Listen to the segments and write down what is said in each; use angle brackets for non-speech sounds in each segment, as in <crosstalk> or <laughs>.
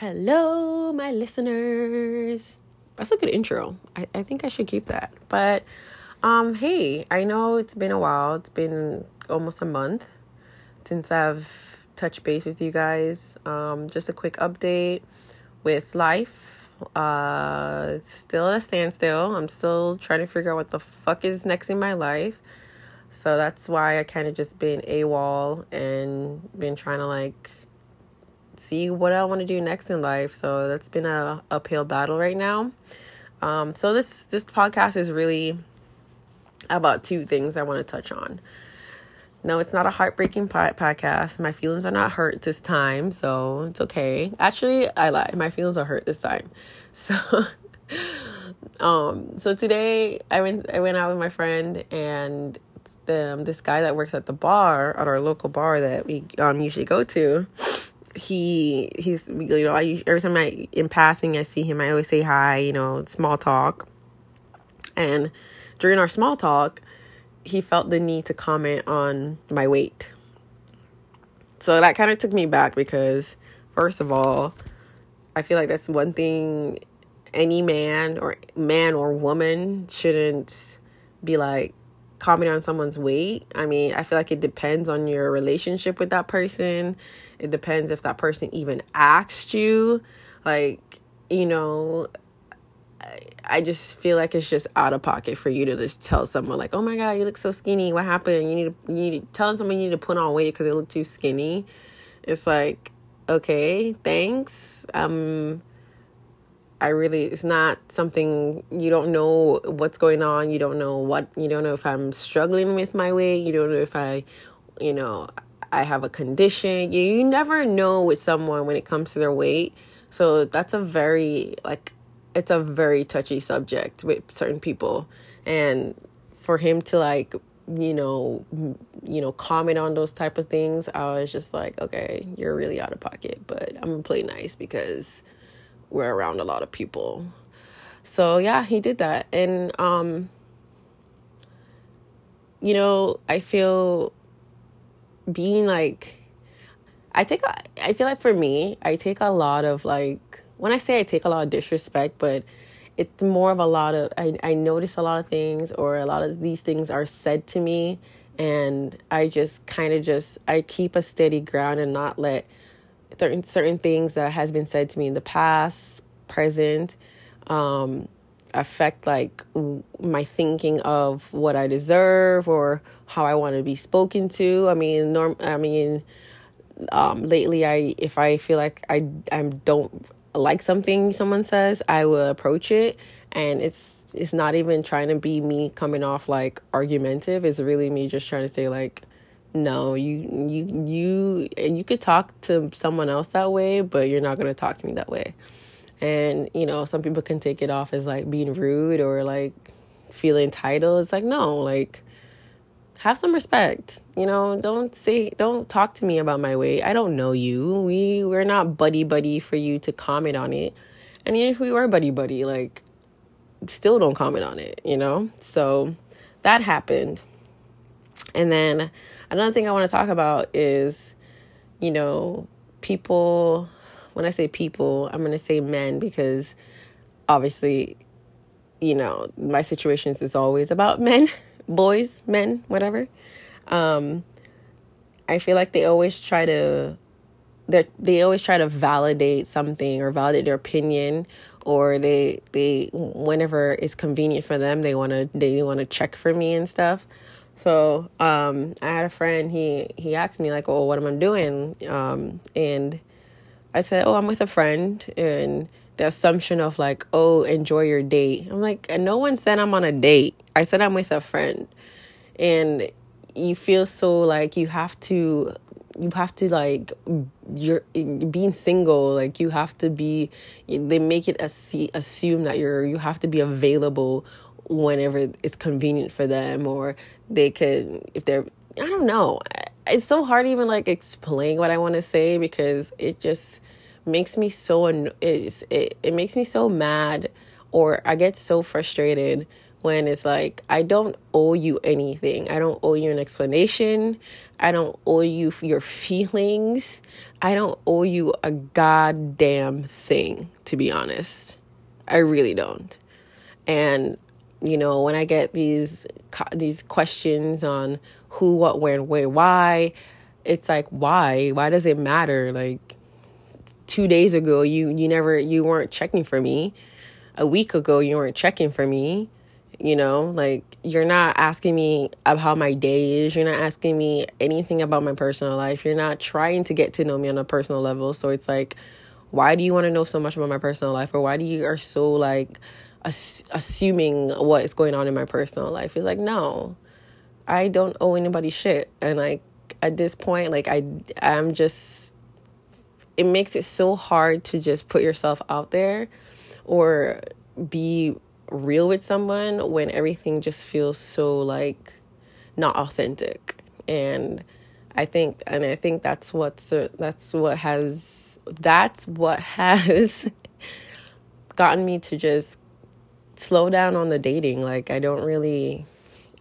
Hello, my listeners. That's a good intro. I, I think I should keep that. But um, hey, I know it's been a while. It's been almost a month since I've touched base with you guys. Um, just a quick update with life. Uh, still at a standstill. I'm still trying to figure out what the fuck is next in my life. So that's why I kind of just been AWOL and been trying to like see what I want to do next in life. So that's been a uphill battle right now. Um, so this this podcast is really about two things I want to touch on. No, it's not a heartbreaking podcast. My feelings are not hurt this time, so it's okay. Actually, I lie. My feelings are hurt this time. <laughs> So um so today I went I went out with my friend and the, um, this guy that works at the bar at our local bar that we um usually go to he he's you know I every time I in passing I see him I always say hi you know small talk. And during our small talk he felt the need to comment on my weight. So that kind of took me back because first of all I feel like that's one thing any man or man or woman shouldn't be like commenting on someone's weight. I mean, I feel like it depends on your relationship with that person. It depends if that person even asked you. Like, you know, I, I just feel like it's just out of pocket for you to just tell someone like, "Oh my god, you look so skinny. What happened? You need to you need to tell someone you need to put on weight because they look too skinny." It's like, okay, thanks. Um I really, it's not something you don't know what's going on. You don't know what, you don't know if I'm struggling with my weight. You don't know if I, you know, I have a condition. You, you never know with someone when it comes to their weight. So that's a very, like, it's a very touchy subject with certain people. And for him to, like, you know, you know, comment on those type of things, I was just like, okay, you're really out of pocket, but I'm gonna play nice because we're around a lot of people. So yeah, he did that. And um you know, I feel being like I take I feel like for me, I take a lot of like when I say I take a lot of disrespect, but it's more of a lot of I, I notice a lot of things or a lot of these things are said to me and I just kind of just I keep a steady ground and not let certain certain things that has been said to me in the past, present, um, affect like my thinking of what I deserve or how I want to be spoken to. I mean, norm. I mean, um, lately, I if I feel like I I don't like something someone says, I will approach it, and it's it's not even trying to be me coming off like argumentative. It's really me just trying to say like no you you you you could talk to someone else that way but you're not going to talk to me that way. And you know some people can take it off as like being rude or like feeling entitled. It's like no like have some respect. You know don't say don't talk to me about my weight. I don't know you. We we're not buddy buddy for you to comment on it. And even if we were buddy buddy like still don't comment on it you know? So that happened and then Another thing I want to talk about is, you know, people, when I say people, I'm going to say men because obviously, you know, my situations is always about <laughs> men, boys, men, whatever. Um, I feel like they always try to they they always try to validate something or validate their opinion or they they whenever it's convenient for them they want to they want to check for me and stuff so um, I had a friend. He he asked me like, "Oh, what am I doing?" Um, and I said, "Oh, I'm with a friend." And the assumption of like, "Oh, enjoy your date." I'm like, and no one said I'm on a date. I said I'm with a friend, and you feel so like you have to you have to like you're being single like you have to be they make it assume that you're you have to be available whenever it's convenient for them or they could if they're I don't know. It's so hard to even like explain what I want to say because it just makes me so it, it it makes me so mad or I get so frustrated when it's like I don't owe you anything. I don't owe you an explanation. I don't owe you your feelings. I don't owe you a goddamn thing, to be honest. I really don't. And you know, when I get these these questions on who, what, when, where, why, it's like why? Why does it matter? Like 2 days ago you you never you weren't checking for me. A week ago you weren't checking for me you know like you're not asking me of how my day is you're not asking me anything about my personal life you're not trying to get to know me on a personal level so it's like why do you want to know so much about my personal life or why do you are so like ass- assuming what is going on in my personal life. It's like no i don't owe anybody shit. And like at this point like i i'm just it makes it so hard to just put yourself out there or be real with someone when everything just feels so like not authentic. And i think and i think that's what's the, that's what has that's what <laughs> has gotten me to just slow down on the dating like i don't really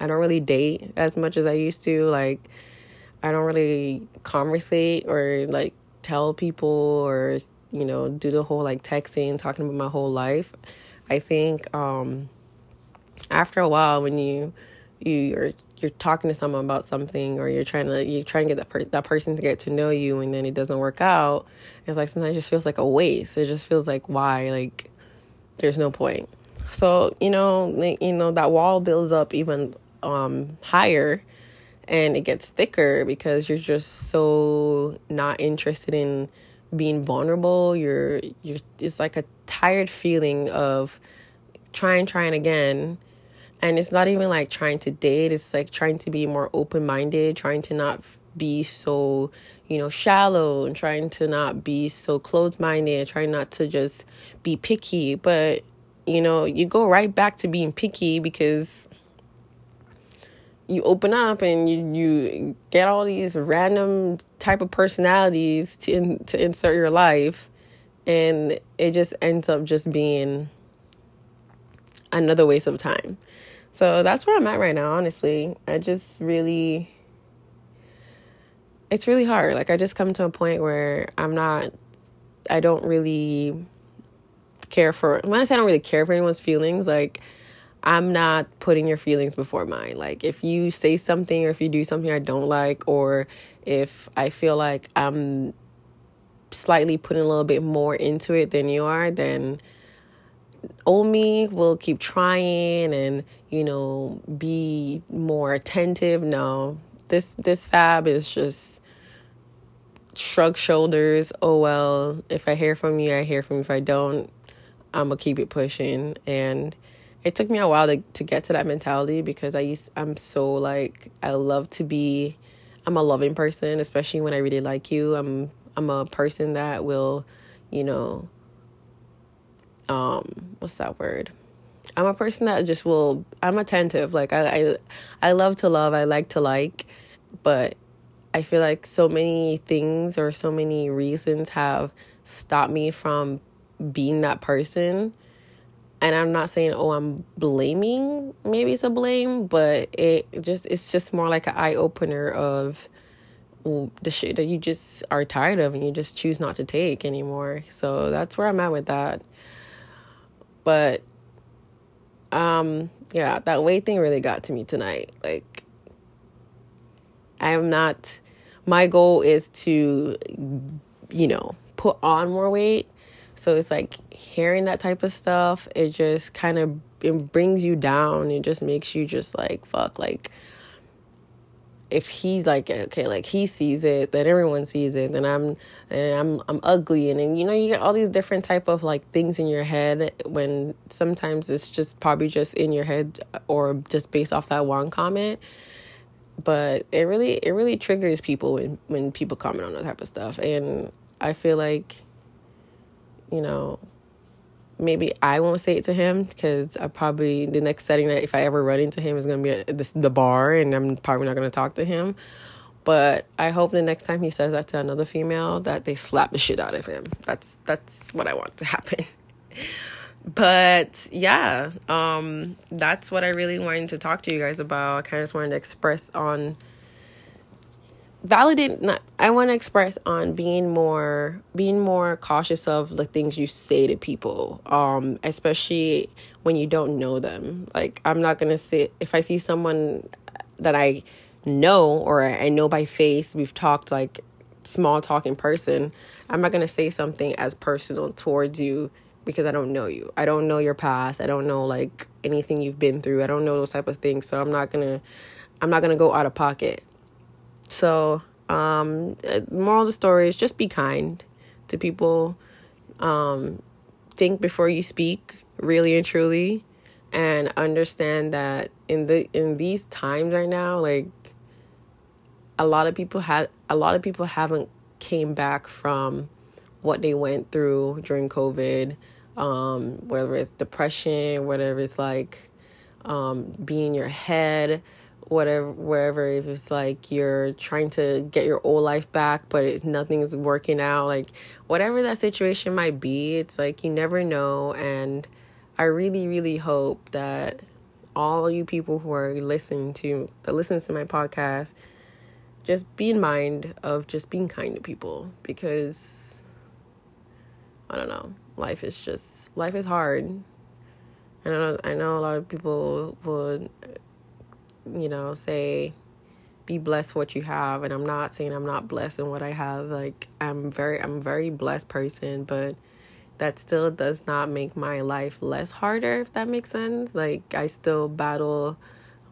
i don't really date as much as i used to like i don't really conversate or like tell people or you know do the whole like texting talking about my whole life I think um, after a while, when you you you're, you're talking to someone about something, or you're trying to you're trying to get that per- that person to get to know you, and then it doesn't work out, it's like sometimes it just feels like a waste. It just feels like why like there's no point. So you know you know that wall builds up even um, higher and it gets thicker because you're just so not interested in being vulnerable. You're you're it's like a tired feeling of trying trying again. And it's not even like trying to date. It's like trying to be more open-minded trying to not be so you know shallow and trying to not be so closed-minded trying not to just be picky. But you know you go right back to being picky because you open up and you you get all these random type of personalities to in, to insert your life and it just ends up just being another waste of time. So that's where I'm at right now, honestly. I just really it's really hard. Like I just come to a point where I'm not I don't really care for when I say I don't really care for anyone's feelings, like I'm not putting your feelings before mine. Like if you say something or if you do something I don't like or if I feel like I'm slightly putting a little bit more into it than you are, then old me will keep trying and you know be more attentive. No, this this fab is just shrug shoulders. Oh well, if I hear from you, I hear from you. If I don't, I'm gonna keep it pushing and it took me a while to, to get to that mentality because I used I'm so like I love to be I'm a loving person, especially when I really like you. I'm I'm a person that will, you know, um, what's that word? I'm a person that just will I'm attentive. Like I I I love to love, I like to like, but I feel like so many things or so many reasons have stopped me from being that person. And I'm not saying oh I'm blaming maybe it's a blame but it just it's just more like an eye opener of the shit that you just are tired of and you just choose not to take anymore. So that's where I'm at with that. But um yeah that weight thing really got to me tonight. Like I'm not my goal is to you know put on more weight so it's like hearing that type of stuff, it just kind of it brings you down. It just makes you just like fuck like if he's like okay like he sees it then everyone sees it then i'm and i'm i'm ugly. And then you know you get all these different type of like things in your head when sometimes it's just probably just in your head or just based off that one comment. But it really it really triggers people when when people comment on that type of stuff. And i feel like you know, maybe I won't say it to him because I probably the next setting that if I ever run into him is gonna be at the bar, and I'm probably not gonna talk to him. But I hope the next time he says that to another female, that they slap the shit out of him. That's that's what I want to <laughs> happen. but yeah, um, that's what I really wanted to talk to you guys about. I kind of just wanted to express on validate not i want to express on being more being more cautious of the things you say to people um especially when you don't know them. Like i'm not gonna say if i see someone that i know or i know by face we've talked like small talk in person i'm not gonna say something as personal towards you because i don't know you. I don't know your past. I don't know like anything you've been through. I don't know those type of things. So i'm not gonna i'm not gonna go out of pocket so, um, moral of the story is just be kind to people. Um, think before you speak, really and truly, and understand that in the in these times right now, like a lot of people had a lot of people haven't came back from what they went through during COVID, um, whether it's depression, whatever it's like um, being in your head, whatever wherever if it's like you're trying to get your old life back but it, nothing's working out like whatever that situation might be it's like you never know and i really really hope that all you people who are listening to that listens to my podcast just be in mind of just being kind to people because i don't know life is just life is hard. I know I know a lot of people would you know, say be blessed what you have and I'm not saying I'm not blessed in what I have. Like I'm very I'm a very blessed person, but that still does not make my life less harder if that makes sense. Like I still battle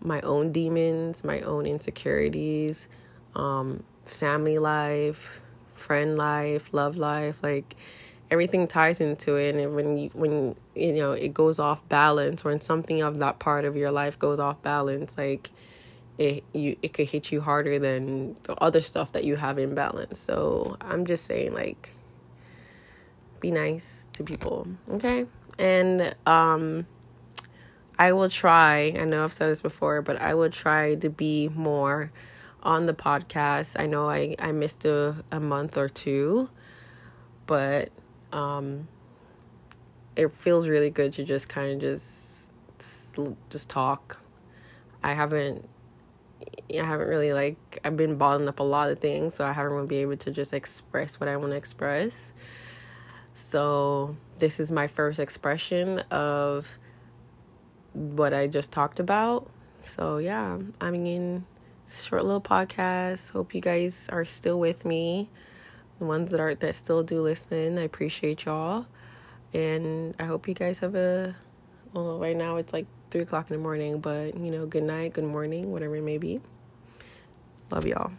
my own demons, my own insecurities, um, family life, friend life, love life, like everything ties into it and when you when you know it goes off balance when something of that part of your life goes off balance like it you it could hit you harder than the other stuff that you have in balance. So i'm just saying like be nice to people okay? And um i will try i know i've said this before but i will try to be more on the podcast. I know i i missed a, a month or two but um, it feels really good to just kind of just just talk. I haven't I haven't really like I've been bottling up a lot of things, so I haven't really been able to just express what I want to express. So this is my first expression of what I just talked about. So yeah, I mean, short little podcast. Hope you guys are still with me the ones that are that still do listen. I appreciate y'all, and I hope you guys have a. Well, right now it's like three o'clock in the morning, but you know, good night, good morning, whatever it may be. Love y'all.